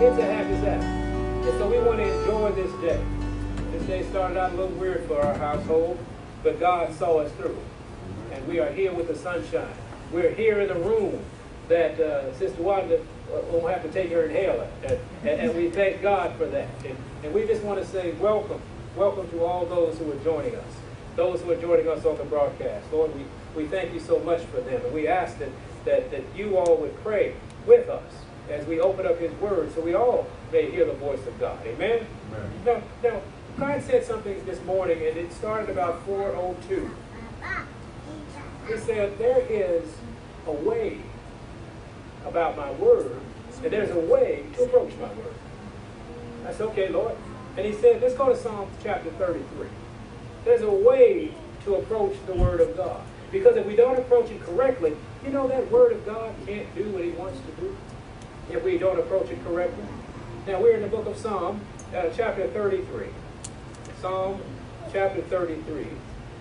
It's a happy Sabbath. And so we want to enjoy this day. This day started out a little weird for our household, but God saw us through. And we are here with the sunshine. We're here in a room that uh, Sister Wanda uh, won't have to take her inhaler. And, and, and we thank God for that. And, and we just want to say welcome. Welcome to all those who are joining us. Those who are joining us on the broadcast. Lord, we, we thank you so much for them. And we ask that, that, that you all would pray with us as we open up his word so we all may hear the voice of God. Amen? Amen. Now, now, God said something this morning, and it started about 4.02. He said, there is a way about my word, and there's a way to approach my word. I said, okay, Lord. And he said, let's go to Psalm chapter 33. There's a way to approach the word of God. Because if we don't approach it correctly, you know that word of God can't do what he wants to do if we don't approach it correctly. Now we're in the book of Psalm, uh, chapter 33. Psalm chapter 33.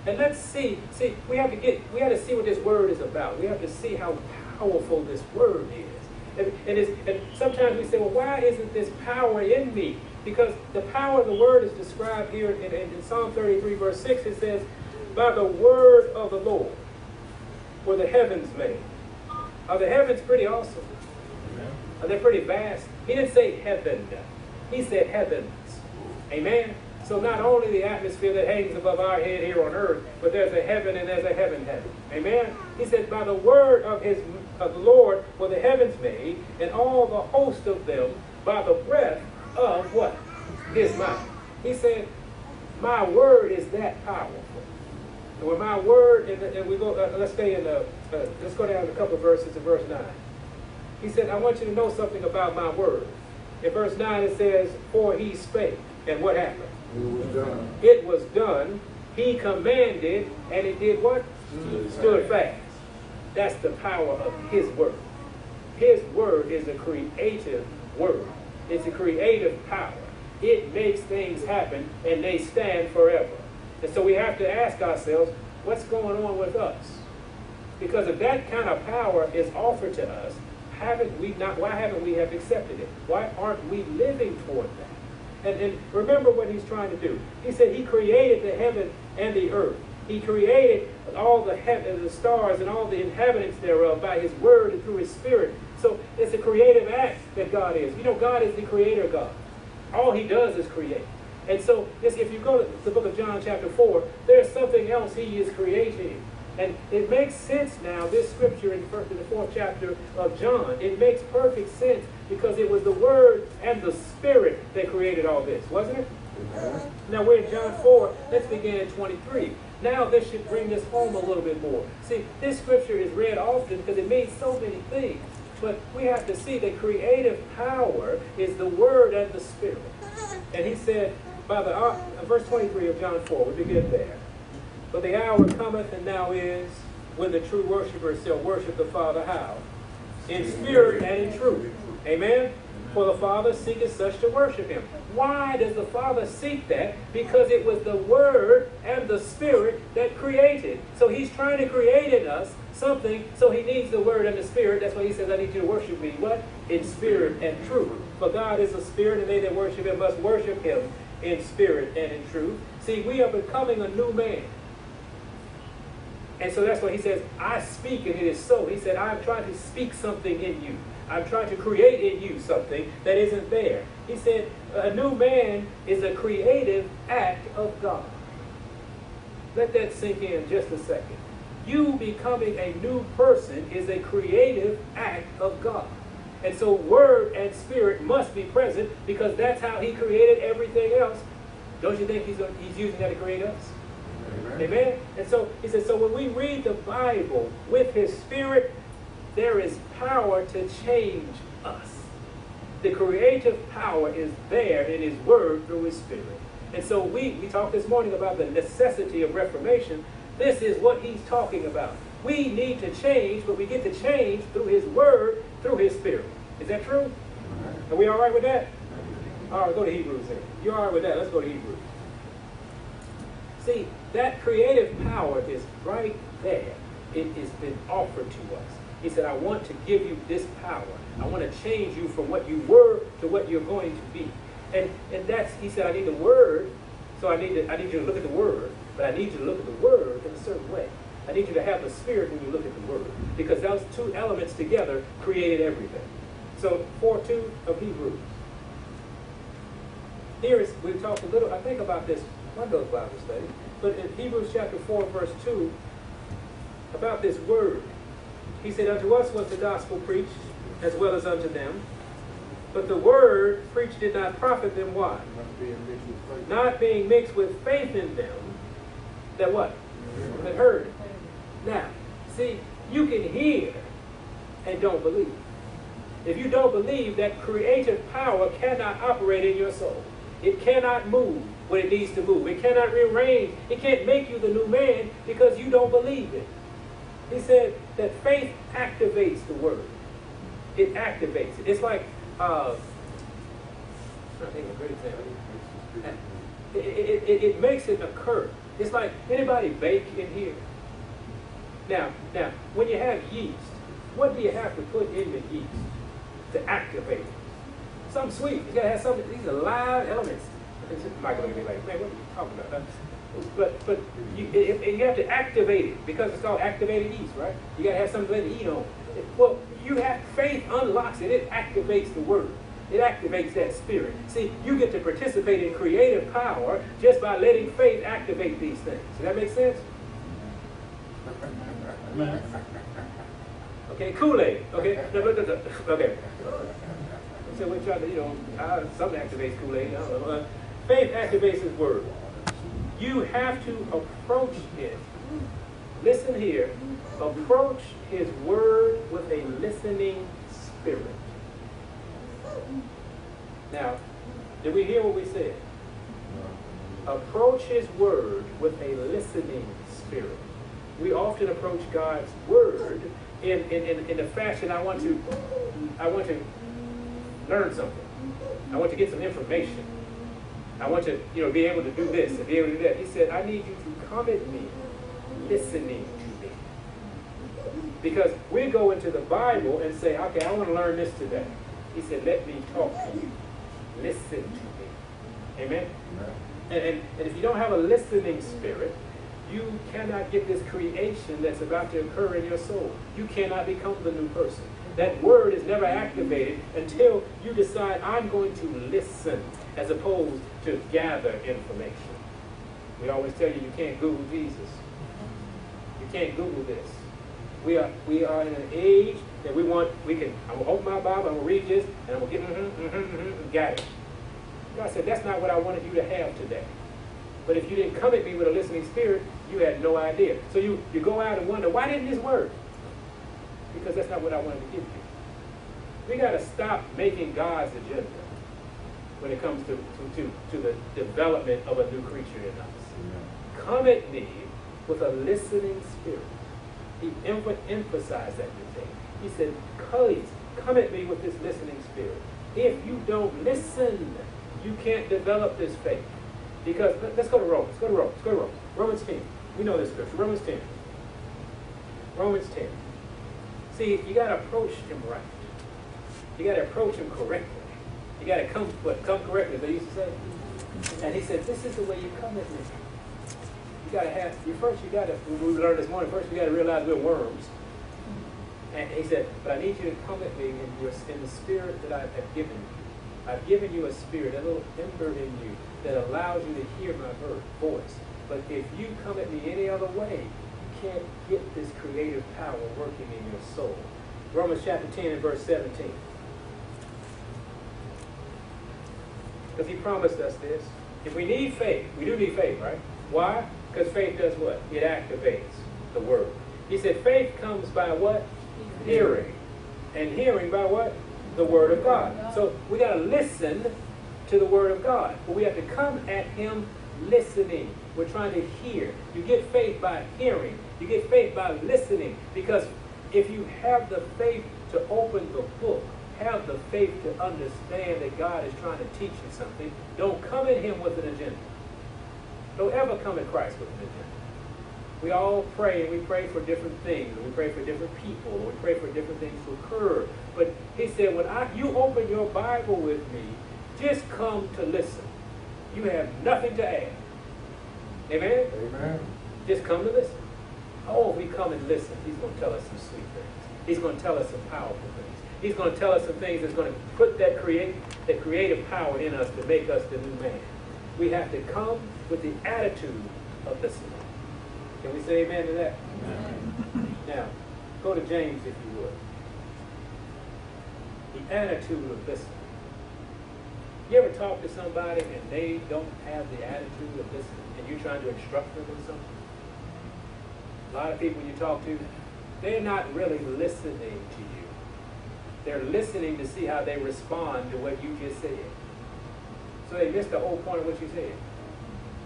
And let's see, see, we have to get, we have to see what this word is about. We have to see how powerful this word is. And, and, and sometimes we say, well, why isn't this power in me? Because the power of the word is described here in, in, in Psalm 33, verse 6. It says, by the word of the Lord were the heavens made. Are the heavens pretty awesome? Are they pretty vast? He didn't say heaven. He said heavens. Amen? So not only the atmosphere that hangs above our head here on earth, but there's a heaven and there's a heaven heaven. Amen? He said, by the word of his of the Lord were the heavens made, and all the host of them by the breath of what? His mouth. He said, my word is that powerful. And with my word, and, and we go, uh, let's stay in the, uh, let's go down a couple verses to verse 9. He said, I want you to know something about my word. In verse 9 it says, For he spake. And what happened? It was done. It was done. He commanded, and it did what? Stood, Stood fast. That's the power of his word. His word is a creative word. It's a creative power. It makes things happen, and they stand forever. And so we have to ask ourselves, what's going on with us? Because if that kind of power is offered to us, haven't we not, why haven't we have accepted it? Why aren't we living toward that? And, and remember what he's trying to do. He said he created the heaven and the earth. He created all the heaven, the stars and all the inhabitants thereof by his word and through his spirit. So it's a creative act that God is. You know, God is the creator God. All he does is create. And so if you go to the book of John chapter 4, there's something else he is creating. And it makes sense now, this scripture in, the fourth chapter of John, it makes perfect sense because it was the Word and the Spirit that created all this, wasn't it? Now we're in John 4, let's begin at 23. Now this should bring this home a little bit more. See, this scripture is read often because it means so many things. But we have to see that creative power is the Word and the Spirit. And he said, by the uh, verse 23 of John 4, we begin there. But the hour cometh and now is when the true worshipers shall worship the Father how? In spirit and in truth. Amen? For the Father seeketh such to worship him. Why does the Father seek that? Because it was the Word and the Spirit that created. So he's trying to create in us something, so he needs the Word and the Spirit. That's why he says, I need you to worship me. What? In spirit and truth. For God is a spirit, and they that worship him must worship him in spirit and in truth. See, we are becoming a new man. And so that's why he says, I speak and it is so. He said, I'm trying to speak something in you. I'm trying to create in you something that isn't there. He said, a new man is a creative act of God. Let that sink in just a second. You becoming a new person is a creative act of God. And so word and spirit must be present because that's how he created everything else. Don't you think he's, he's using that to create us? Amen. Amen. And so he says, so when we read the Bible with his spirit, there is power to change us. The creative power is there in his word through his spirit. And so we, we talked this morning about the necessity of reformation. This is what he's talking about. We need to change, but we get to change through his word, through his spirit. Is that true? Are we all right with that? All right, go to Hebrews then. You're all right with that? Let's go to Hebrews. See, that creative power is right there. it has been offered to us. He said, I want to give you this power. I want to change you from what you were to what you're going to be. And and that's he said, I need the word, so I need to I need you to look at the word, but I need you to look at the word in a certain way. I need you to have the spirit when you look at the word. Because those two elements together created everything. So 4-2 of Hebrews. Here is, we talked a little, I think about this those Bible studies, but in Hebrews chapter 4, verse 2, about this word. He said, Unto us was the gospel preached, as well as unto them. But the word preached did not profit them why? Not being mixed with faith. Not being mixed with faith in them. That what? That heard. Now, see, you can hear and don't believe. If you don't believe, that creative power cannot operate in your soul. It cannot move when it needs to move. It cannot rearrange. It can't make you the new man because you don't believe it. He said that faith activates the word. It activates it. It's like, uh, I'm trying to think of a great example. It, it, it, it makes it occur. It's like anybody bake in here. Now, now, when you have yeast, what do you have to put in the yeast to activate it? Something sweet. You gotta have something. These are live elements. Michael look at me like, man, what are you talking about? But but you, it, it- you have to activate it because it's called activated yeast, right? You gotta have something to eat on. Well, you have faith unlocks it. It activates the word. It activates that spirit. See, you get to participate in creative power just by letting faith activate these things. Does that make sense? Okay, Kool-Aid. Okay, okay. So we're trying to, you know, uh, something activates Kool-Aid. Faith activates His word. You have to approach it. Listen here. Approach His word with a listening spirit. Now, did we hear what we said? Approach His word with a listening spirit. We often approach God's word in, in, in, in a fashion I want to I want to learn something. I want to get some information. I want to, you know, be able to do this and be able to do that. He said, I need you to come at me listening to me. Because we go into the Bible and say, okay, I want to learn this today. He said, let me talk to you. Listen to me. Amen? And, and, and if you don't have a listening spirit, you cannot get this creation that's about to occur in your soul. You cannot become the new person. That word is never activated until you decide, I'm going to listen, as opposed to gather information. We always tell you, you can't Google Jesus. You can't Google this. We are, we are in an age that we want, we can, I'm going to open my Bible, I'm going to read this, and I'm going to get, mm-hmm, mm-hmm, mm-hmm, got it. God said, that's not what I wanted you to have today. But if you didn't come at me with a listening spirit, you had no idea. So you, you go out and wonder, why didn't this work? Because that's not what I wanted to give you. We got to stop making God's agenda when it comes to, to, to, to the development of a new creature in us. Come at me with a listening spirit. He emph- emphasized that me. He said, please, come at me with this listening spirit. If you don't listen, you can't develop this faith. Because, let- let's go to Romans. Go to Romans. Go to Romans. Romans 10. We know this scripture. Romans 10. Romans 10. See, you got to approach him right. You got to approach him correctly. You got to come, what, come correctly, they used to say. And he said, this is the way you come at me. You got to have, you first you got to, we learned this morning, first you got to realize we're worms. And he said, but I need you to come at me in, your, in the spirit that I have given you. I've given you a spirit, a little ember in you that allows you to hear my voice. But if you come at me any other way, can't get this creative power working in your soul. Romans chapter 10 and verse 17. Because he promised us this. If we need faith, we do need faith, right? Why? Because faith does what? It activates the word. He said faith comes by what? Hearing. And hearing by what? The word of God. So we got to listen to the word of God. But we have to come at him listening. We're trying to hear. You get faith by hearing. You get faith by listening. Because if you have the faith to open the book, have the faith to understand that God is trying to teach you something, don't come at him with an agenda. Don't ever come at Christ with an agenda. We all pray, and we pray for different things, and we pray for different people, and we pray for different things to occur. But he said, when I, you open your Bible with me, just come to listen. You have nothing to add. Amen? Amen. Just come to listen. Oh, if we come and listen, he's going to tell us some sweet things. He's going to tell us some powerful things. He's going to tell us some things that's going to put that create that creative power in us to make us the new man. We have to come with the attitude of listening. Can we say amen to that? Amen. Now, go to James if you would. The attitude of listening. You ever talk to somebody and they don't have the attitude of listening and you're trying to instruct them in something? A lot of people you talk to, they're not really listening to you. They're listening to see how they respond to what you just said. So they miss the whole point of what you said.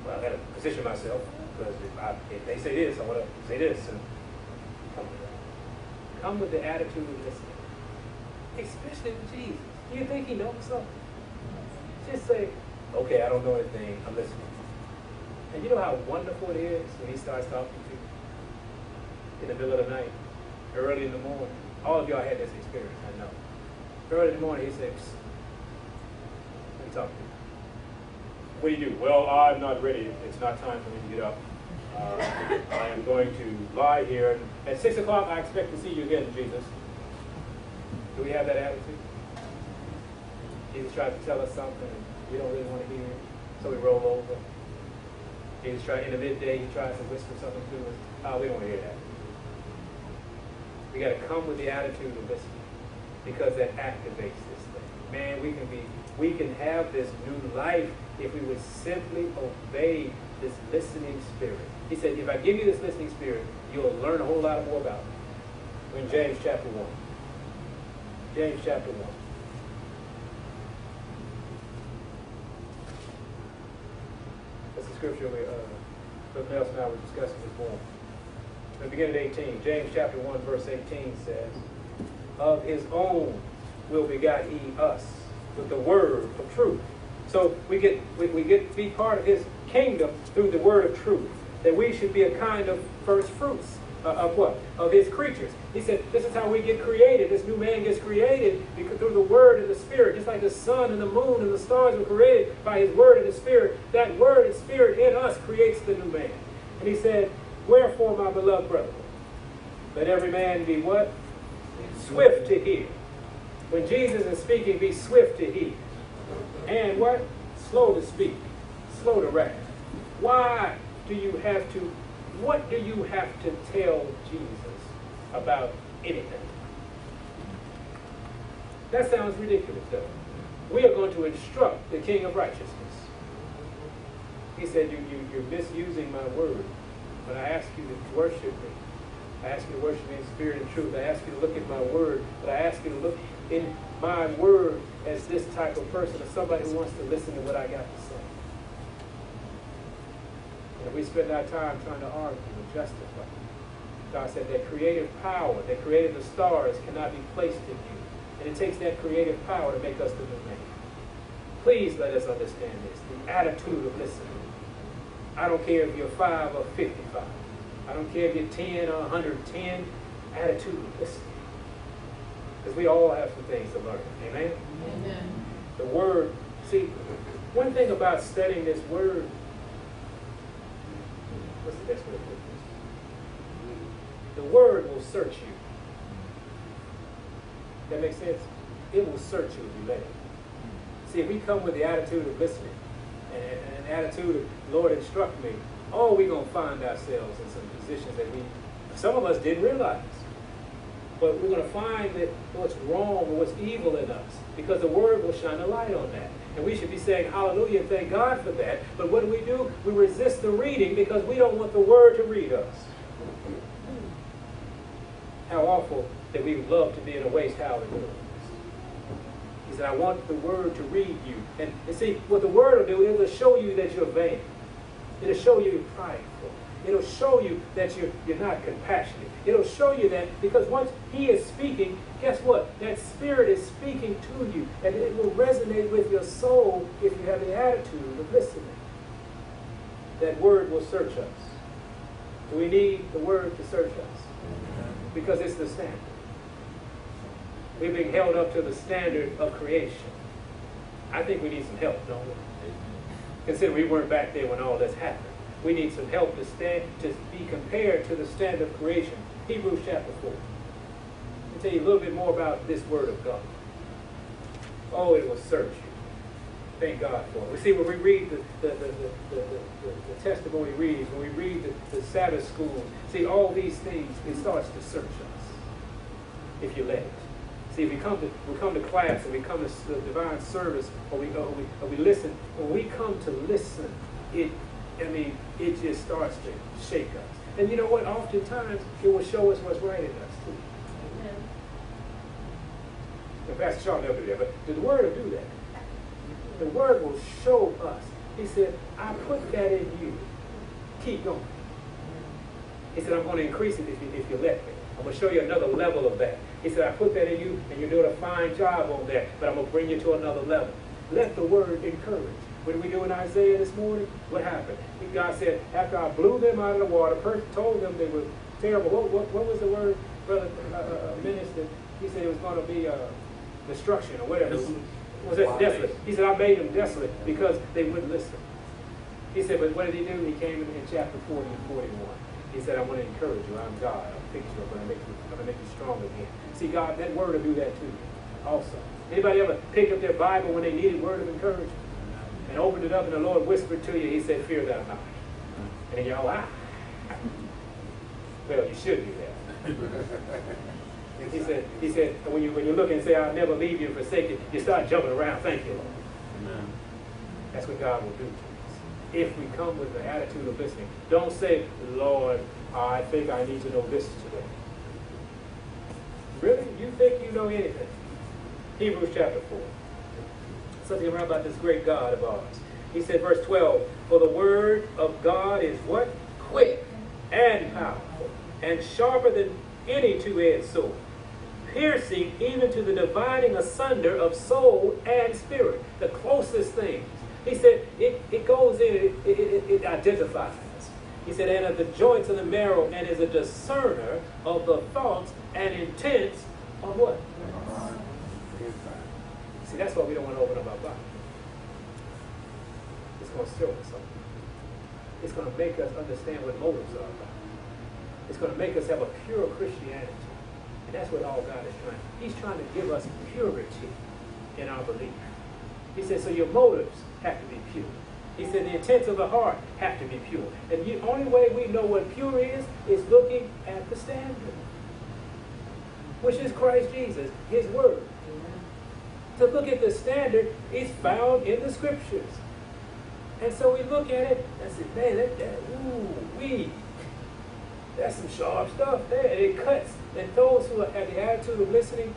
Well, I got to position myself because if, if they say this, I want to say this. And come with that. Come with the attitude of listening, especially with Jesus. Do you think he knows something? Just say, okay, I don't know anything. I'm listening. And you know how wonderful it is when he starts talking to you in the middle of the night, early in the morning. All of y'all had this experience, I know. Early in the morning, he says, talk to you. What do you do? Well, I'm not ready. It's not time for me to get up. Uh, I am going to lie here. At 6 o'clock, I expect to see you again, Jesus. Do we have that attitude? Jesus tries to tell us something, we don't really want to hear it, so we roll over. Jesus tries, in the midday, he tries to whisper something to us. Oh, we don't want to hear that. We got to come with the attitude of listening because that activates this thing. Man, we can be, we can have this new life if we would simply obey this listening spirit. He said, if I give you this listening spirit, you'll learn a whole lot more about me. We're in James chapter 1. James chapter 1. That's the scripture we, uh, Brother Nelson and I were discussing this morning. We begin at 18. James chapter 1, verse 18 says, Of his own will begot he us with the word of truth. So we get we, we get to be part of his kingdom through the word of truth. That we should be a kind of first fruits uh, of what? Of his creatures. He said, this is how we get created. This new man gets created because through the word and the spirit. Just like the sun and the moon and the stars were created by his word and the spirit. That word and spirit in us creates the new man. And he said, Wherefore, my beloved brother, let every man be what? Swift to hear. When Jesus is speaking, be swift to hear. And what? Slow to speak. Slow to wrath. Why do you have to, what do you have to tell Jesus about anything? That sounds ridiculous, though. We are going to instruct the King of Righteousness. He said, you, you, You're misusing my word. But I ask you to worship me. I ask you to worship me in spirit and truth. I ask you to look at my word. But I ask you to look in my word as this type of person, as somebody who wants to listen to what I got to say. And we spend our time trying to argue and justify. God said that creative power that created the stars cannot be placed in you. And it takes that creative power to make us the new man. Please let us understand this. The attitude of listening. I don't care if you're 5 or 55. I don't care if you're 10 or 110. Attitude of listening. Because we all have some things to learn. Amen? Amen. The Word. See, one thing about studying this Word, what's the best way to put this? The Word will search you. That makes sense? It will search you if you let it. See, if we come with the attitude of listening and, an attitude of, Lord, instruct me, oh, we're going to find ourselves in some positions that we, some of us didn't realize. But we're going to find that what's wrong or what's evil in us because the Word will shine a light on that. And we should be saying hallelujah and thank God for that. But what do we do? We resist the reading because we don't want the Word to read us. How awful that we would love to be in a waste howling said, I want the Word to read you. And, and see, what the Word will do, it'll show you that you're vain. It'll show you you're prideful. It'll show you that you're, you're not compassionate. It'll show you that because once He is speaking, guess what? That Spirit is speaking to you. And it will resonate with your soul if you have the attitude of listening. That Word will search us. We need the word to search us because it's the standard. We're being held up to the standard of creation. I think we need some help, don't we? Consider we weren't back there when all this happened. We need some help to stand to be compared to the standard of creation. Hebrews chapter 4. Let me tell you a little bit more about this word of God. Oh, it will search you. Thank God for it. We see when we read the, the, the, the, the, the testimony readings, when we read the, the Sabbath school, see all these things, it starts to search us if you let it. See, if we come to we come to class and we come to the divine service, or we or we, or we listen, when we come to listen, it I mean it just starts to shake us. And you know what? Oftentimes it will show us what's right in us too. And Pastor Shaw never do that, but the word will do that. The word will show us. He said, I put that in you. Keep going. He said, I'm going to increase it if you, if you let me. I'm going to show you another level of that. He said, I put that in you, and you're doing a fine job on that, but I'm going to bring you to another level. Let the word encourage. What did we do in Isaiah this morning? What happened? God said, after I blew them out of the water, told them they were terrible. What, what, what was the word, brother uh, uh, minister? He said it was going to be uh, destruction or whatever. Was that desolate? He said, I made them desolate because they wouldn't listen. He said, but what did he do? He came in, in chapter 40 and 41. He said, I want to encourage you. I'm God. I'll fix you. I'm going to make you, I'm going to make you strong again. See, God, that word will do that too, also. Anybody ever pick up their Bible when they needed word of encouragement? And opened it up and the Lord whispered to you, he said, fear thou not. And you're all, ah. Well, you should do that. he said, he said, when you when you look and say, I'll never leave you and forsake you, you start jumping around. Thank you, Lord. Amen. That's what God will do to us. If we come with the attitude of listening. Don't say, Lord, I think I need to know this today. Really? You think you know anything? Hebrews chapter 4. Something around about this great God of ours. He said, verse 12, For the word of God is what? Quick and powerful, and sharper than any two-edged sword, piercing even to the dividing asunder of soul and spirit, the closest things. He said, it, it goes in, it, it, it identifies. He said, and of the joints of the marrow, and is a discerner of the thoughts and intents of what? See, that's why we don't want to open up our body. It's going to show us something. It's going to make us understand what motives are about. It's going to make us have a pure Christianity. And that's what all God is trying. He's trying to give us purity in our belief. He said, so your motives have to be pure. He said the intents of the heart have to be pure. And the only way we know what pure is, is looking at the standard, which is Christ Jesus, his word. To look at the standard is found in the scriptures. And so we look at it and say, man, that, that ooh, we, that's some sharp stuff there. And it cuts. And those who have the attitude of listening,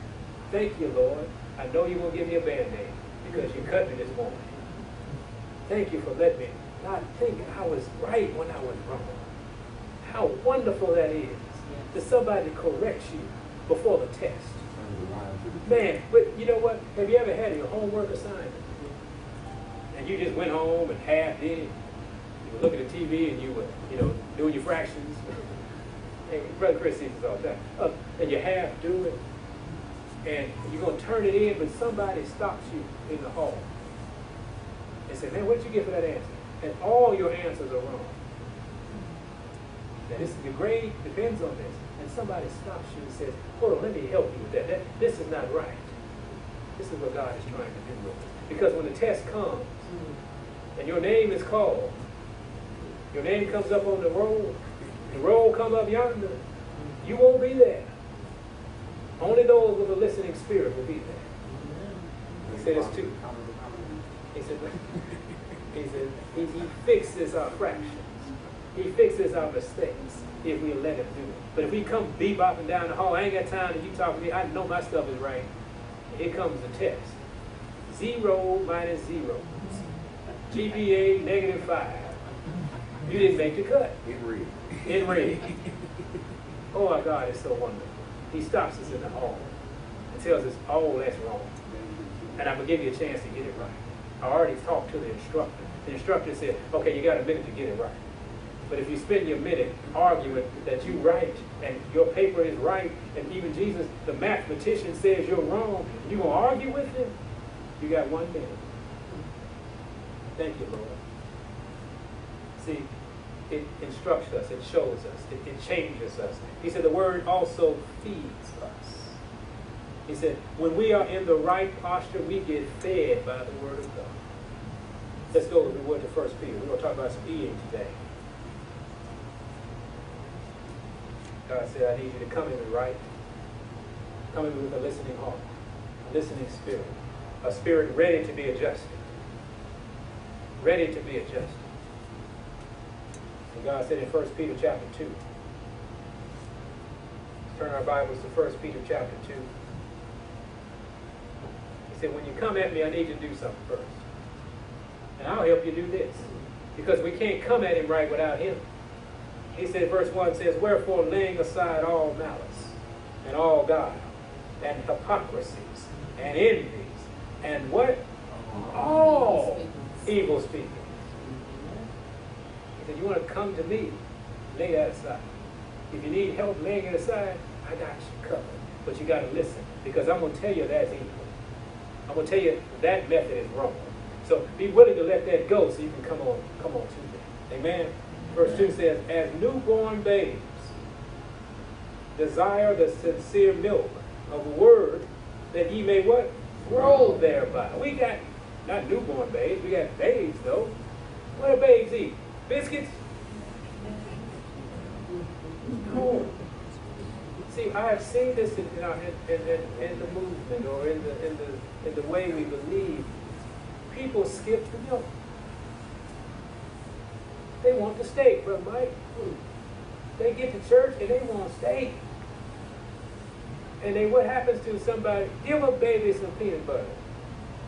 thank you, Lord. I know you won't give me a band-aid because you cut me this morning. Thank you for letting me not think I was right when I was wrong. How wonderful that is that somebody corrects you before the test. Man, but you know what? Have you ever had your homework assignment? And you just went home and half did it. You were looking at TV and you were, you know, doing your fractions. hey, Brother Chris sees this all the time. Uh, and you half do it. And you're going to turn it in, but somebody stops you in the hall and say, man, what did you get for that answer? And all your answers are wrong. Now, this, the grade depends on this. And somebody stops you and says, hold on, let me help you with that. that this is not right. This is what God is trying to do with us. Because when the test comes and your name is called, your name comes up on the roll, the roll come up yonder, you won't be there. Only those with a listening spirit will be there. He said it's two. He said, he said, he, he fixes our fractions. He fixes our mistakes if we let him do it. But if we come bebopping down the hall, I ain't got time to you talk to me. I know my stuff is right. Here comes the test. Zero minus zero. GPA negative five. You didn't make the cut. In red. In red. Oh, my God it's so wonderful. He stops us in the hall and tells us, oh, that's wrong. And I'm going to give you a chance to get it right. I already talked to the instructor. The instructor said, okay, you got a minute to get it right. But if you spend your minute arguing that you're right and your paper is right, and even Jesus, the mathematician, says you're wrong, you're going to argue with him, you got one minute. Thank you, Lord. See, it instructs us, it shows us, it, it changes us. He said the word also feeds us. He said, when we are in the right posture, we get fed by the word of God. Let's go with the word to First Peter. We're going to talk about some eating today. God said, I need you to come in the right, come in with a listening heart, a listening spirit, a spirit ready to be adjusted. Ready to be adjusted. And God said in 1 Peter chapter 2. Let's turn our Bibles to 1 Peter chapter 2. He said, when you come at me, I need you to do something first. And I'll help you do this. Because we can't come at him right without him. He said, verse 1 says, Wherefore laying aside all malice, and all guile, and hypocrisies, and envies, and what? All evil speaking. He said, You want to come to me, lay that aside. If you need help laying it aside, I got you covered. But you got to listen, because I'm going to tell you that's evil. I'm going to tell you that method is wrong. So be willing to let that go so you can come on, come on to that. Amen. Verse 2 says, As newborn babes desire the sincere milk of the word, that ye may what? Grow thereby. We got not newborn babes, we got babes though. What do babes eat? Biscuits? No. See, I have seen this in, our, in, in, in the movement or in the, in, the, in the way we believe. People skip the milk. They want the steak, Brother Mike. They get to church and they want steak. And then what happens to somebody? Give a baby some peanut butter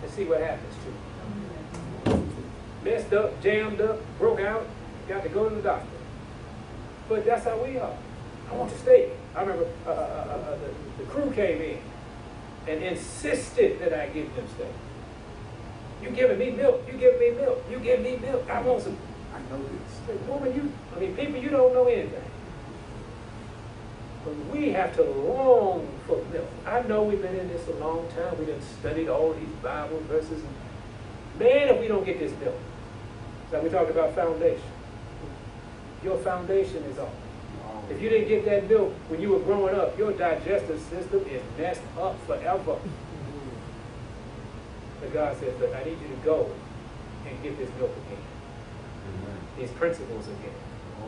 and see what happens to them. Messed up, jammed up, broke out, got to go to the doctor. But that's how we are. I want the steak. I remember uh, uh, uh, uh the, the, crew came in and insisted that I give them steak. You giving me milk? You giving me milk? You giving me milk? I want some. I know this. Woman, you. I mean, people, you don't know anything. But we have to long for milk. I know we've been in this a long time. We done studied all these Bible verses. Man, if we don't get this milk. Like we talked about foundation. Your foundation is off. If you didn't get that milk when you were growing up, your digestive system is messed up forever. God says, look, I need you to go and get this milk again. These principles again.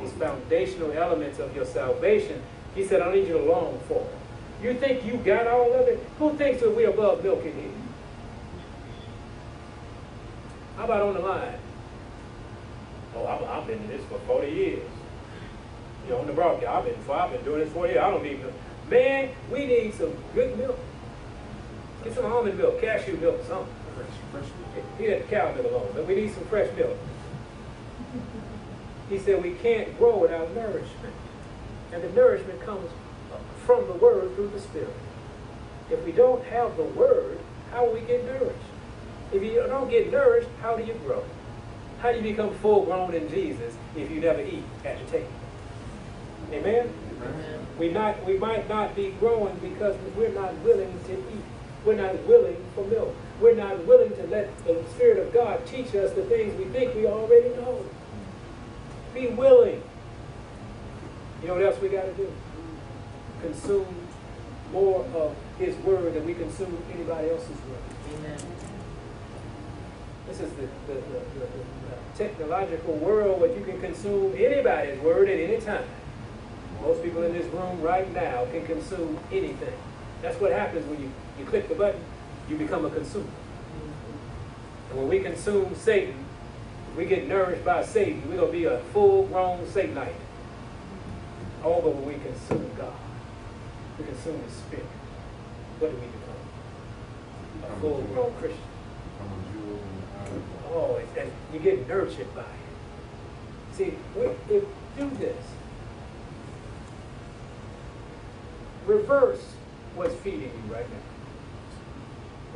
These foundational elements of your salvation. He said, I need you to long for it. You think you got all of it? Who thinks that we're above milk in here? How about on the line? Oh, I've, I've been in this for 40 years. You know, on the broadcast, I've been, I've been doing this for years. I don't need milk. Man, we need some good milk. Get some almond milk, cashew milk, something. Fresh, fresh. He had the cow milk alone, but we need some fresh milk. He said we can't grow without nourishment. And the nourishment comes from the Word through the Spirit. If we don't have the Word, how will we get nourished? If you don't get nourished, how do you grow? How do you become full grown in Jesus if you never eat at the table? Amen? Amen. We, not, we might not be growing because we're not willing to eat. We're not willing for milk. We're not willing to let the Spirit of God teach us the things we think we already know. Be willing. You know what else we got to do? Consume more of His Word than we consume anybody else's Word. Amen. This is the, the, the, the technological world where you can consume anybody's Word at any time. Most people in this room right now can consume anything. That's what happens when you, you click the button, you become a consumer. And when we consume Satan, we get nourished by Satan, we're going to be a full-grown Satanite. But when we consume God, we consume His Spirit, what do we become? A full-grown Christian. Oh, and you get nurtured by it. See, we, if do this, reverse what's feeding you right now.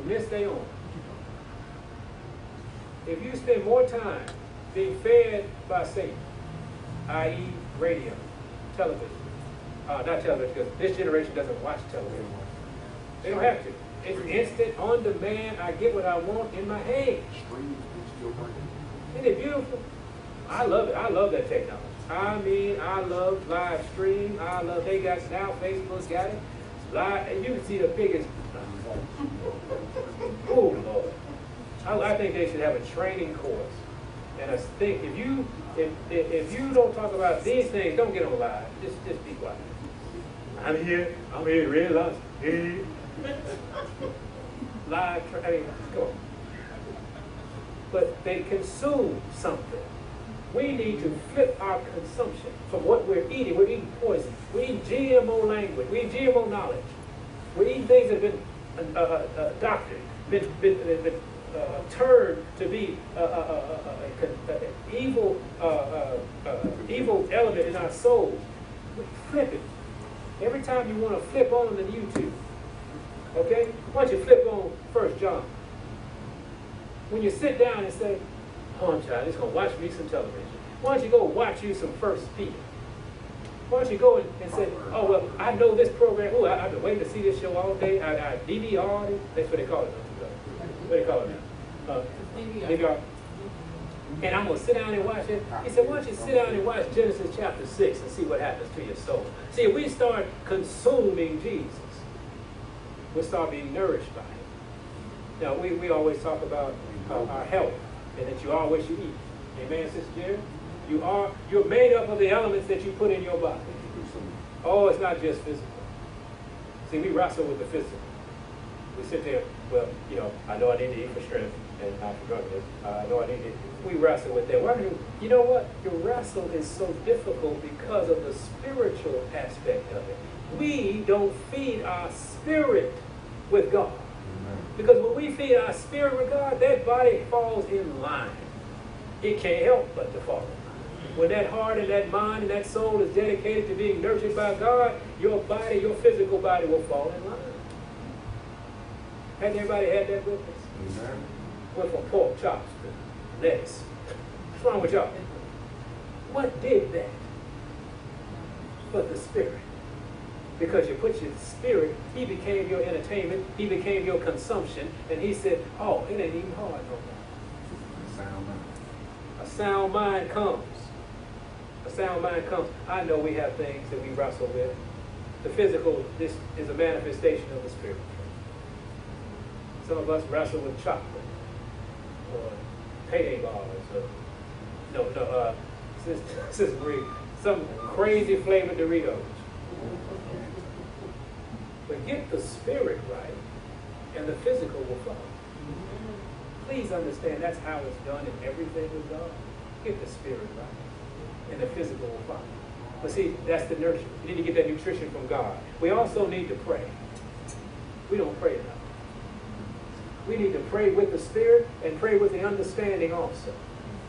From this day on, if you spend more time being fed by Satan i.e. radio, television. Uh, not television, because this generation doesn't watch television. anymore. They don't have to. It's instant, on demand. I get what I want in my hand. Isn't it beautiful? I love it. I love that technology. I mean, I love live stream. I love, they got, now Facebook's got it. Live, and you can see the biggest, oh Lord. I, I think they should have a training course. And I think if you, if, if, if you don't talk about these things, don't get on live. Just, just be quiet. I'm here, I'm here, realize, here. live, tra- I mean, come on. But they consume something. We need to flip our consumption from what we're eating. We're eating poison. We eat GMO language. We eat GMO knowledge. We're eating things that have been uh, uh, uh, doctored, been, been, been uh, turned to be an evil, uh, uh, uh, evil element in our souls. We flip it. Every time you want to flip on the YouTube, okay? Why don't you flip on First John? When you sit down and say, oh, I'm child, going to watch me some television. Why don't you go watch you some First Peter? Why don't you go and, and say, oh, well, I know this program. Oh, I've been waiting to see this show all day. I, I DVR it. That's what they call it. What do they call it now? Uh, DVR. And I'm going to sit down and watch it. He said, why don't you sit down and watch Genesis chapter 6 and see what happens to your soul? See, if we start consuming Jesus, we'll start being nourished by him. Now, we, we always talk about uh, our health and that you are what you eat. Amen, Sister Jerry? You are, you're made up of the elements that you put in your body. Oh, it's not just physical. See, we wrestle with the physical. We sit there, well, you know, I know I need to eat for strength and not for drunkenness. Uh, I know I need to, we wrestle with that. Why do you, you know what? Your wrestle is so difficult because of the spiritual aspect of it. We don't feed our spirit with God. Because when we feed our spirit with God, that body falls in line. It can't help but to fall in line. When that heart and that mind and that soul is dedicated to being nurtured by God, your body, your physical body will fall in line. Has anybody had that with us? Amen. Went from pork chops to lettuce. What's wrong with y'all? What did that? But the spirit. Because you put your spirit, he became your entertainment, he became your consumption, and he said, oh, it ain't even hard no more. A Sound mind. A sound mind comes. A sound mind comes. I know we have things that we wrestle with. The physical, this is a manifestation of the spirit. Some of us wrestle with chocolate or payday bars or no, no, uh, Sister, Marie, some crazy flavored Doritos. But get the spirit right, and the physical will follow. Please understand that's how it's done in everything with God. Get the spirit right, and the physical will follow. But see, that's the nurture. You need to get that nutrition from God. We also need to pray. We don't pray enough. We need to pray with the spirit and pray with the understanding also.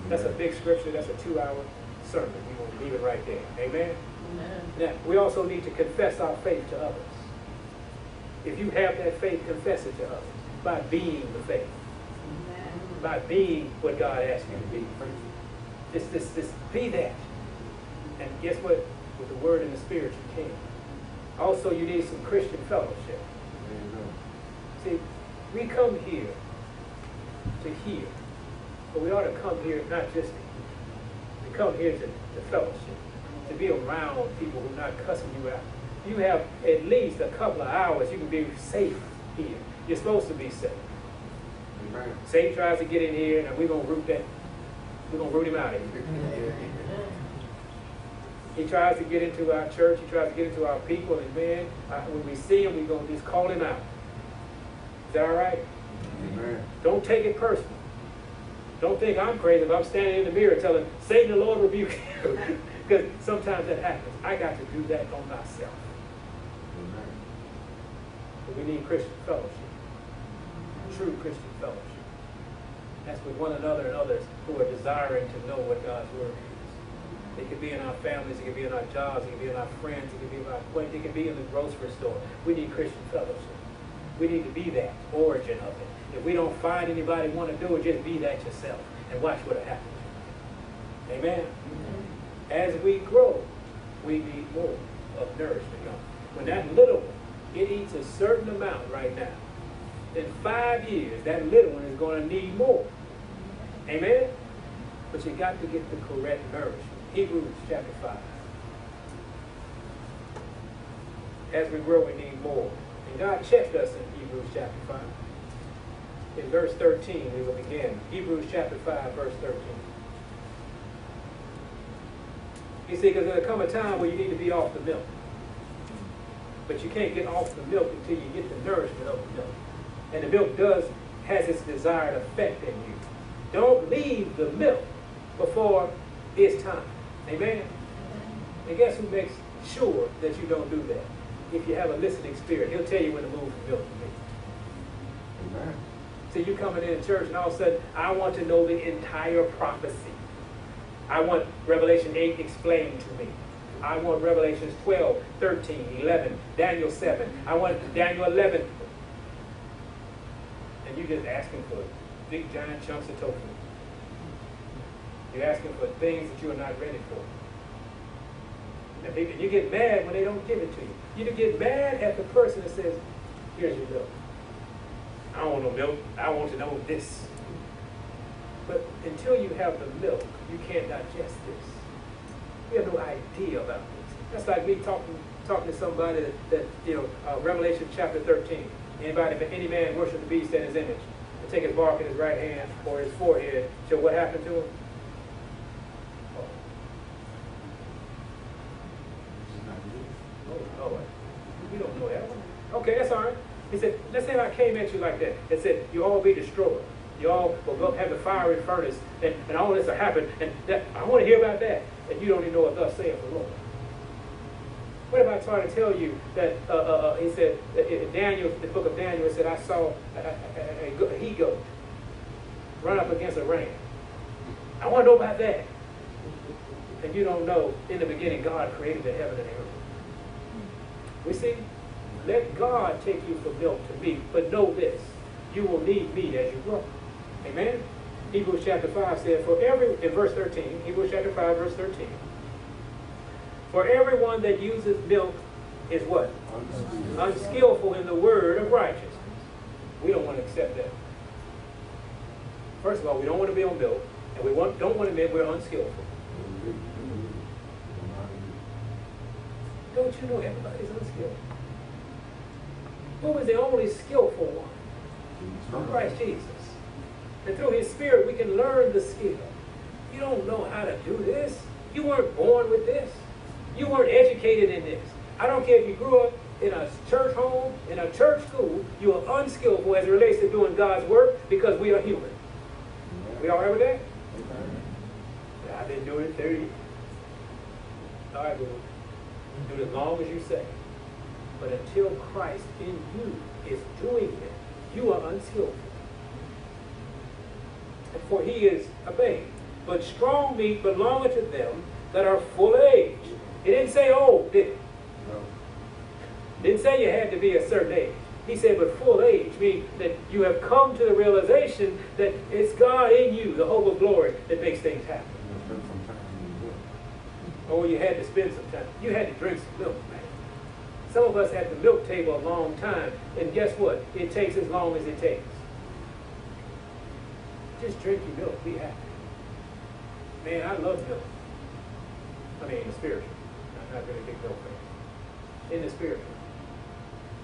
That's a big scripture. That's a two-hour sermon. We to leave it right there. Amen? Amen. Now, we also need to confess our faith to others. If you have that faith, confess it to others by being the faith, by being what God asked you to be. Just, just, just be that. And guess what? With the word and the spirit, you can. Also, you need some Christian fellowship. You See, we come here to hear, but we ought to come here not just to. We come here to, to fellowship, to be around people who are not cussing you out. You have at least a couple of hours you can be safe here. You're supposed to be safe. Satan tries to get in here, and we're gonna root that. We're gonna root him out of here. He tries to get into our church. He tries to get into our people, and man, when we see him, we're gonna just call him out. Is that all right? Amen. Don't take it personal. Don't think I'm crazy if I'm standing in the mirror telling Satan, the Lord rebuke you. Because sometimes that happens. I got to do that on myself. But we need Christian fellowship. True Christian fellowship. That's with one another and others who are desiring to know what God's word is. It could be in our families, it could be in our jobs, it could be in our friends, it could be in our acquaintances, it could be in the grocery store. We need Christian fellowship. We need to be that origin of it. If we don't find anybody want to do it, just be that yourself and watch what happens. Amen. as we grow, we need more of nourishment. When that little it eats a certain amount right now. In five years, that little one is going to need more. Amen? But you got to get the correct nourishment. Hebrews chapter 5. As we grow, we need more. And God checked us in Hebrews chapter 5. In verse 13, we will begin. Hebrews chapter 5, verse 13. You see, because there'll come a time where you need to be off the milk. But you can't get off the milk until you get the nourishment of the milk. And the milk does, has its desired effect in you. Don't leave the milk before it's time. Amen? And guess who makes sure that you don't do that? If you have a listening spirit, he'll tell you when to move from milk to meat. Amen. So you coming in church and all of a sudden, I want to know the entire prophecy. I want Revelation 8 explained to me. I want Revelations 12, 13, 11, Daniel 7. I want Daniel 11. And you're just asking for big, giant chunks of tofu. You're asking for things that you are not ready for. And you get mad when they don't give it to you. You get mad at the person that says, here's your milk. I don't want no milk. I want to know this. But until you have the milk, you can't digest this. You have no idea about this. That's like me talking talking to somebody that, that you know, uh, Revelation chapter 13. Anybody, any man worship the beast in his image, and take his mark in his right hand or his forehead, so what happened to him? Oh. You don't know that. Okay, that's all right. He said, let's say I came at you like that and said, you all be destroyed. You all will go have the fiery furnace and, and all this will happen. And that, I want to hear about that. And you don't even know what thus saith the Lord. What if I try to tell you that, uh, uh, uh, he said, in Daniel, the book of Daniel, said, I saw a, a, a, a he-goat run up against a ram. I want to know about that. And you don't know, in the beginning, God created the heaven and the earth. We see, let God take you from milk to meat, but know this, you will need meat as you grow. Amen? Hebrews chapter 5 said, for every, in verse 13, Hebrews chapter 5, verse 13, for everyone that uses milk is what? Unskilled. Unskillful in the word of righteousness. We don't want to accept that. First of all, we don't want to be on milk, and we want, don't want to admit we're unskillful. Don't you know everybody's unskillful? Who is the only skillful one? Christ Jesus. And through his spirit, we can learn the skill. You don't know how to do this. You weren't born with this. You weren't educated in this. I don't care if you grew up in a church home, in a church school, you are unskillful as it relates to doing God's work because we are human. We all right with that? I've been doing it 30 years. All right. Do it as long as you say. But until Christ in you is doing it, you are unskillful. For he is a babe. But strong meat belongeth to them that are full age. It didn't say old, did it? No. Didn't say you had to be a certain age. He said, but full age means that you have come to the realization that it's God in you, the hope of glory, that makes things happen. You spend some time in the book. Oh, you had to spend some time. You had to drink some milk, man. Some of us had the milk table a long time, and guess what? It takes as long as it takes. Just drink your milk. Be happy. Man, I love milk. I mean, in the spiritual. I'm not really a big milk fan. In the spiritual.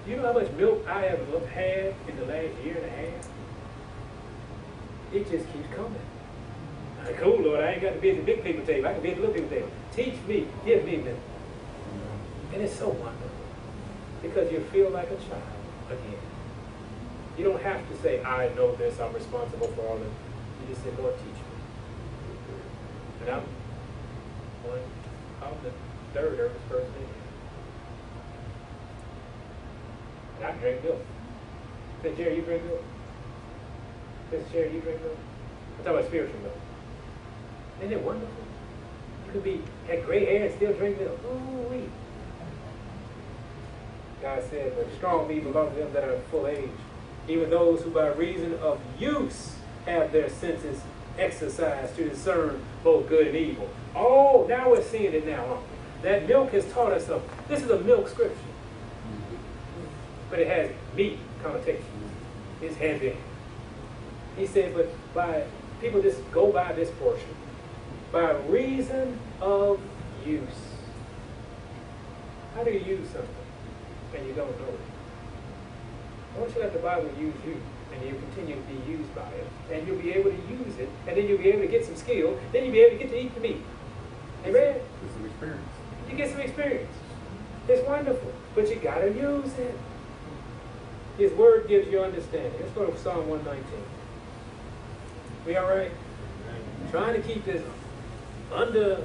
You know how much milk I have had in the last year and a half? It just keeps coming. I'm cool, oh, Lord. I ain't got to be at the big people table. I can be at the little people table. Teach me. Give me milk. And it's so wonderful. Because you feel like a child again. You don't have to say, I know this, I'm responsible for all of it. You just say, Lord, teach me. And I'm one, I'm the third earliest person in here. And I drink milk. Say, Jerry, you drink milk? Say, Jerry, you drink milk? I'm talking about spiritual milk. Isn't it wonderful? You could be, had gray hair and still drink milk. Ooh-wee. God said, but strong meat belongs to them that are full age, even those who by reason of use have their senses exercised to discern both good and evil. Oh, now we're seeing it now, aren't we? That milk has taught us something. This is a milk scripture, but it has meat connotation. It's heavy. He said, but by people just go by this portion. By reason of use. How do you use something and you don't know it? Don't you let the Bible use you and you'll continue to be used by it? And you'll be able to use it, and then you'll be able to get some skill, then you'll be able to get to eat the meat. Amen? It's an experience. You get some experience. It's wonderful, but you gotta use it. His word gives you understanding. Let's go to Psalm 119. We all right? Trying to keep this under a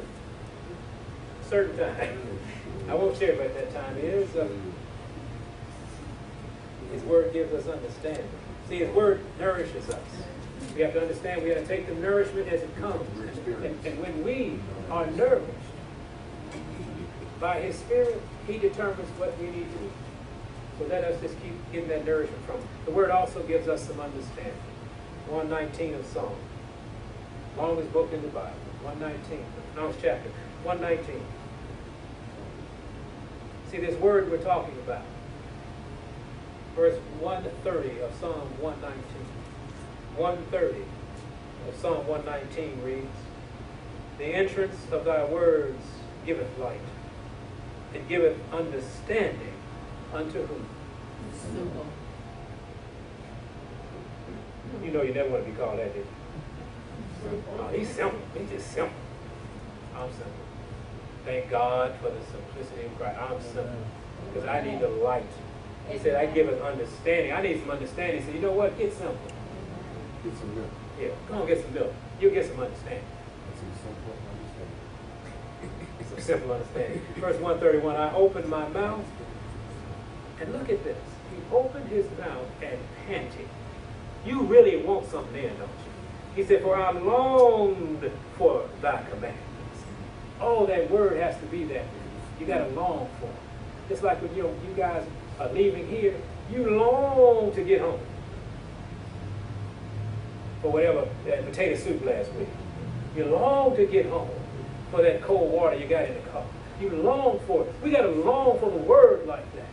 certain time. I won't share what that time is. Uh, his word gives us understanding. See, His word nourishes us. We have to understand we have to take the nourishment as it comes. And, and when we are nourished by His Spirit, He determines what we need to eat. So let us just keep getting that nourishment from Him. The word also gives us some understanding. 119 of Psalm. Longest book in the Bible. 119. Longest chapter. 119. See, this word we're talking about verse 130 of Psalm 119. 130 of Psalm 119 reads, The entrance of thy words giveth light, and giveth understanding unto whom? Simple. You know you never want to be called that, did you? Oh, he's simple. He's just simple. I'm simple. Thank God for the simplicity of Christ. I'm simple. Because I need the light. He said, I give it understanding. I need some understanding. He said, you know what? Get simple. Get some milk. Yeah, come on, get some milk. You'll get some understanding. That's some simple understanding. Some simple understanding. Verse 131, I opened my mouth, and look at this. He opened his mouth and panted. You really want something there, don't you? He said, For I longed for thy commandments. Oh, that word has to be there. You got to long for it. It's like when you, you guys are leaving here, you long to get home. For whatever, that potato soup last week. You long to get home for that cold water you got in the car. You long for it. We got to long for the word like that.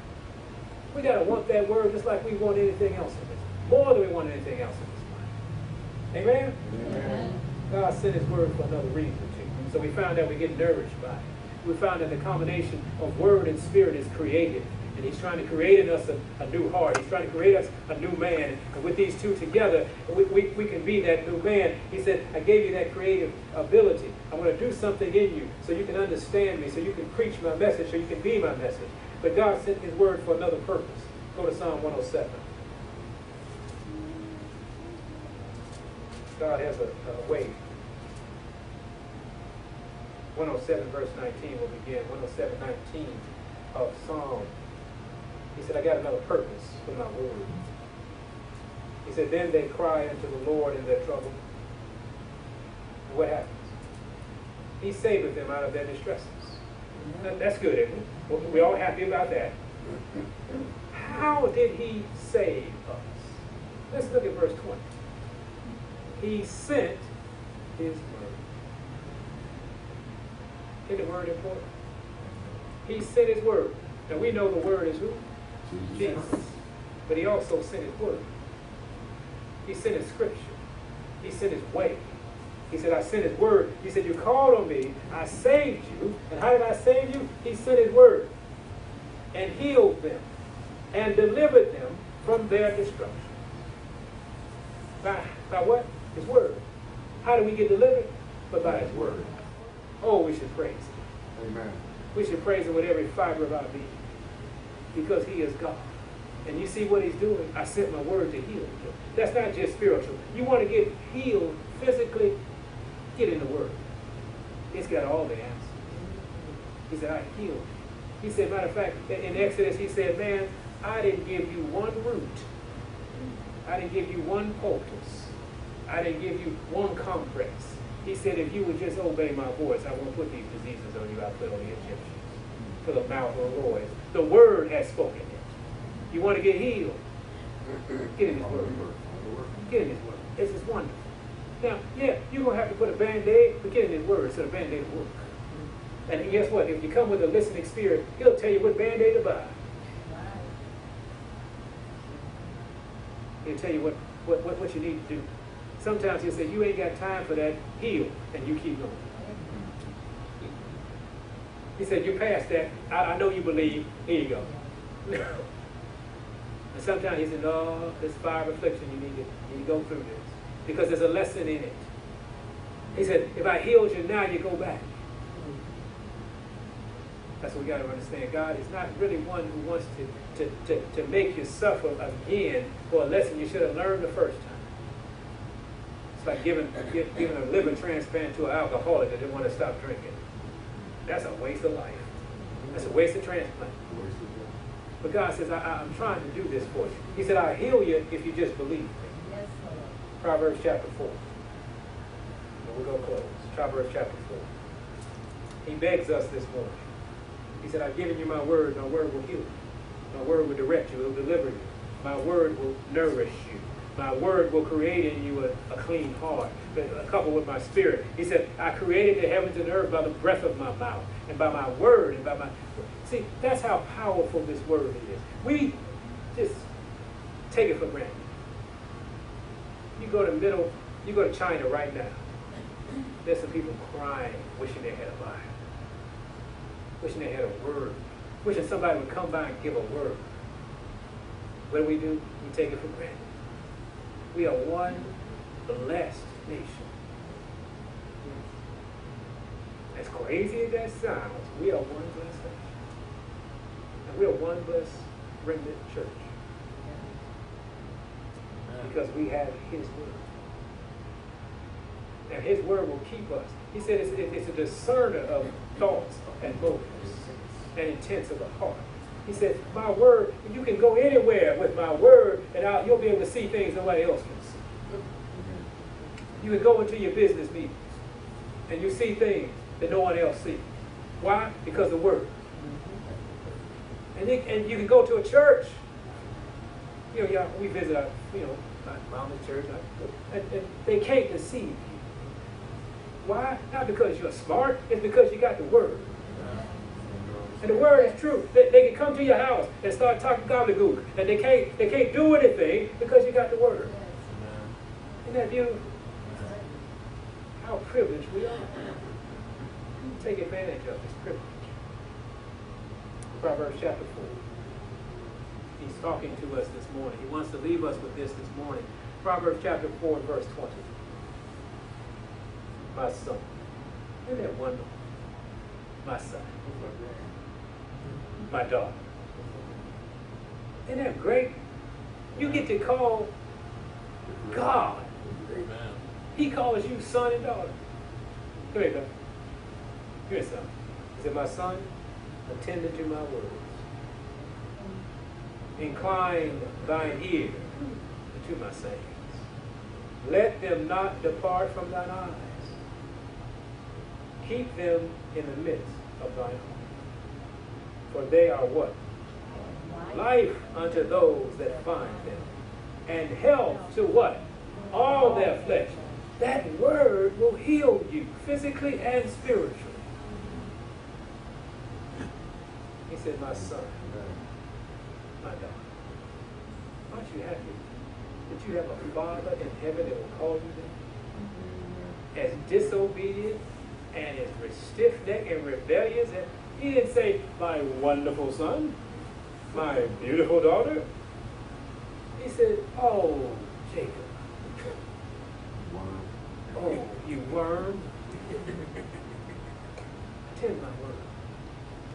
We got to want that word just like we want anything else in this. More than we want anything else in this life. Amen? Amen. God sent His word for another reason too. So we found that we get nourished by it. We found that the combination of word and spirit is creative. And He's trying to create in us a, a new heart. He's trying to create us a new man. And with these two together, we, we, we can be that new man. He said, I gave you that creative ability. I want to do something in you so you can understand me, so you can preach my message, so you can be my message. But God sent His word for another purpose. Go to Psalm 107. God has a, a way 107 verse 19 will begin. 107, 19 of Psalm. He said, I got another purpose for my word. He said, then they cry unto the Lord in their trouble. And what happens? He saveth them out of their distresses. That- That's good, isn't it? Well, We all happy about that. How did he save us? Let's look at verse 20. He sent his word. Isn't the word important? He sent his word. Now we know the word is who? Jesus. But he also sent his word. He sent his scripture. He sent his way. He said, I sent his word. He said, You called on me. I saved you. And how did I save you? He sent his word and healed them and delivered them from their destruction. By, by what? His word. How do we get delivered? But by his word. Oh, we should praise him. Amen. We should praise him with every fiber of our being because he is God. And you see what he's doing? I sent my word to heal. That's not just spiritual. You want to get healed physically? Get in the word. It's got all the answers. He said, I healed. He said, matter of fact, in Exodus, he said, man, I didn't give you one root. I didn't give you one poultice. I didn't give you one compress. He said, if you would just obey my voice, I won't put these diseases on you I put on the Egyptians. For the mouth of the Lord. The word has spoken it. You want to get healed? Get in his word. Get in his word. This is wonderful. Now, yeah, you're going to have to put a band-aid, but get in his word so the band-aid will work. And guess what? If you come with a listening spirit, he'll tell you what band-aid to buy. He'll tell you what, what, what, what you need to do. Sometimes he'll say, you ain't got time for that, heal, and you keep going. He said, you passed that. I, I know you believe. Here you go. and sometimes he said, no, this fire of affliction, you need to, you need to go through this. Because there's a lesson in it. He said, if I healed you now, you go back. That's what we got to understand. God is not really one who wants to, to, to, to make you suffer again for a lesson you should have learned the first time. It's like giving, gi- giving a liver transplant to an alcoholic that didn't want to stop drinking. That's a waste of life. That's a waste of transplant. But God says, I, I'm trying to do this for you. He said, I'll heal you if you just believe me. Yes, Proverbs chapter 4. And we're going to close. Proverbs chapter 4. He begs us this morning. He said, I've given you my word. My word will heal you. My word will direct you. It will deliver you. My word will nourish you. My word will create in you a, a clean heart, but coupled with my spirit. He said, I created the heavens and earth by the breath of my mouth and by my word and by my. See, that's how powerful this word is. We just take it for granted. You go to middle, you go to China right now. There's some people crying, wishing they had a Bible, wishing they had a word, wishing somebody would come by and give a word. What do we do? We take it for granted. We are one blessed nation. As crazy as that sounds, we are one blessed nation. And we are one blessed remnant church because we have His word. And His word will keep us. He said it's, it's a discerner of thoughts and motives and intents of the heart. He said, My word, you can go anywhere with my word, and I'll, you'll be able to see things nobody else can see. You can go into your business meetings, and you see things that no one else sees. Why? Because the word. And, they, and you can go to a church you know, yeah, we visit our, you know, my mama's church, and, and they can't deceive you. Why? Not because you're smart, it's because you got the word. And the word is true. They, they can come to your house and start talking gobbledygook, and they can't, they can't do anything because you got the word. Isn't that beautiful? How privileged we are. Take advantage of this privilege. Proverbs chapter 4. He's talking to us this morning. He wants to leave us with this this morning. Proverbs chapter 4 and verse 20. My son. Isn't that wonderful? My son. My daughter. Isn't that great? You get to call God. He calls you son and daughter. Come here, God. Come here, son. He said, My son, attend to my words. Incline thine ear to my sayings. Let them not depart from thine eyes. Keep them in the midst of thine heart. For they are what? Life unto those that find them. And health to what? All their flesh. That word will heal you physically and spiritually. He said, My son, my daughter. Aren't you happy that you have a Father in heaven that will call you that? Mm-hmm. As disobedient and as stiff-necked and rebellious. And he didn't say, my wonderful son, my beautiful daughter. He said, oh, Jacob. Oh, you worm. Attend my word.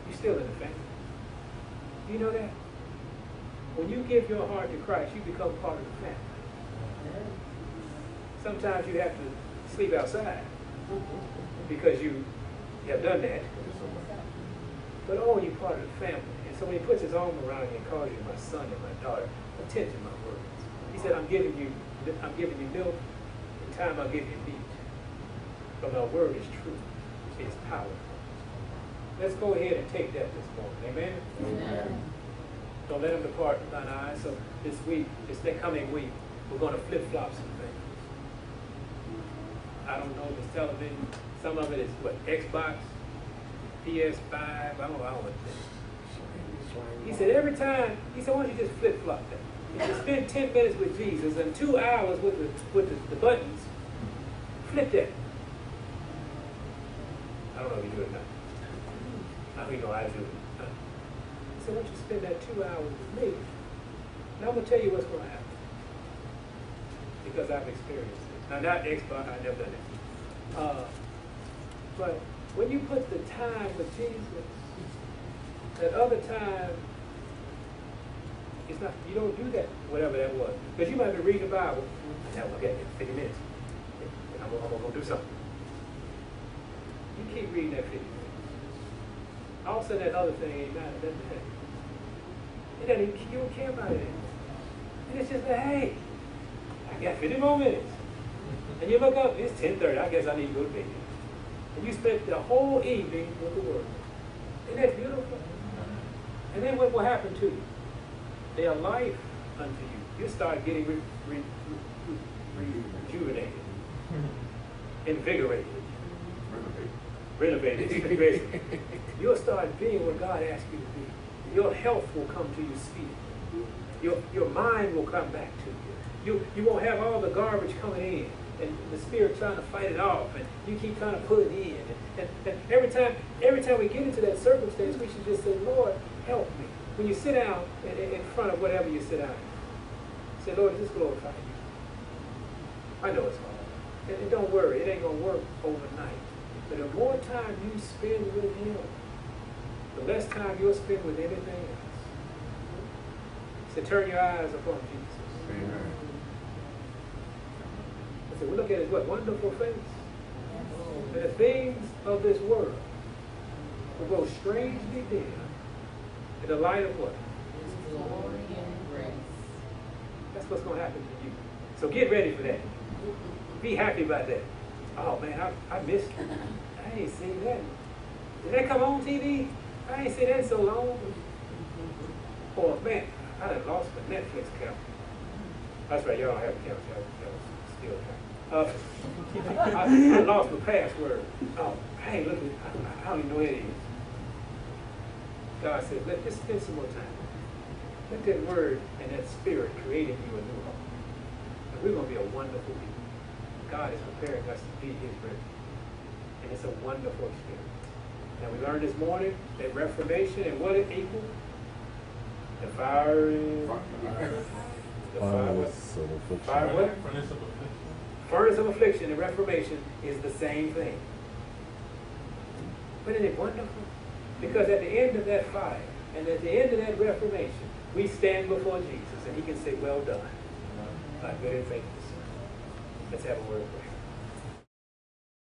You're still in the family. You know that? When you give your heart to Christ, you become part of the family. Sometimes you have to sleep outside because you have done that. But oh, you're part of the family. And so when he puts his arm around you and calls you my son and my daughter, attend to my words. He said, I'm giving you I'm giving you milk, in time I'll give you meat. But my word is true. It's powerful. Let's go ahead and take that this morning. Amen? Don't let them depart from thine eyes. So this week, this next coming week, we're going to flip-flop some things. I don't know if it's television. Some of it is what Xbox, PS5. I don't know. I don't know. He said every time. He said, why don't you just flip flop that? If you spend ten minutes with Jesus and two hours with the with the, the buttons, flip that. I don't know if you do it now. I don't even know how to do it. Huh? He said, why don't you spend that two hours with me? Now I'm gonna tell you what's gonna happen because I've experienced it. Now, not Xbox, I've never done it. Uh, but when you put the time with Jesus, that other time, it's not, you don't do that, whatever that was. Because you might be reading the Bible, now, okay, 50 minutes. And I'm, I'm gonna do something. You keep reading that 50 minutes. All of a sudden, that other thing ain't matter, doesn't matter. It doesn't even, you don't care about it anymore. And it's just like, hey, I got 50 more minutes. And you look up, it's 10.30, I guess I need to go to bed. And you spent the whole evening with the Word. Isn't that beautiful? And then what will happen to you? They are life unto you. You start getting re, re, re, re, rejuvenated, invigorated, Renovate. renovated. You'll start being what God asked you to be. Your health will come to you speed. Your, your mind will come back to you. You, you won't have all the garbage coming in and the spirit trying to fight it off and you keep trying to pull it in. And, and, and every time every time we get into that circumstance, we should just say, Lord, help me. When you sit down in, in front of whatever you sit down, say, Lord, just glorify you. I know it's hard. And, and don't worry, it ain't gonna work overnight. But the more time you spend with him, the less time you'll spend with anything else. So turn your eyes upon Jesus. Amen. We look at his what? Wonderful face. And the things of this world will grow strangely dim in the light of what? His glory and grace. That's what's going to happen to you. So get ready for that. Be happy about that. Oh man, I, I missed it. I ain't seen that. Did that come on TV? I ain't seen that in so long. Or man, I done lost my Netflix account. That's right, y'all have accounts. Y'all, y'all still account. Uh, I, I lost my password. Oh, I ain't looking. I, I don't even know where it is. God said, let just spend some more time. Let that word and that spirit create in you a new heart. And we're going to be a wonderful people. God is preparing us to be his brethren. And it's a wonderful experience. Now we learned this morning that Reformation and what it equals? The fire is... The fire, what? Fire what? Furnace of affliction. Furnace of affliction and Reformation is the same thing. But isn't it wonderful? Because at the end of that fire and at the end of that Reformation, we stand before Jesus and he can say, well done, my good and faithful son. Let's have a word of prayer.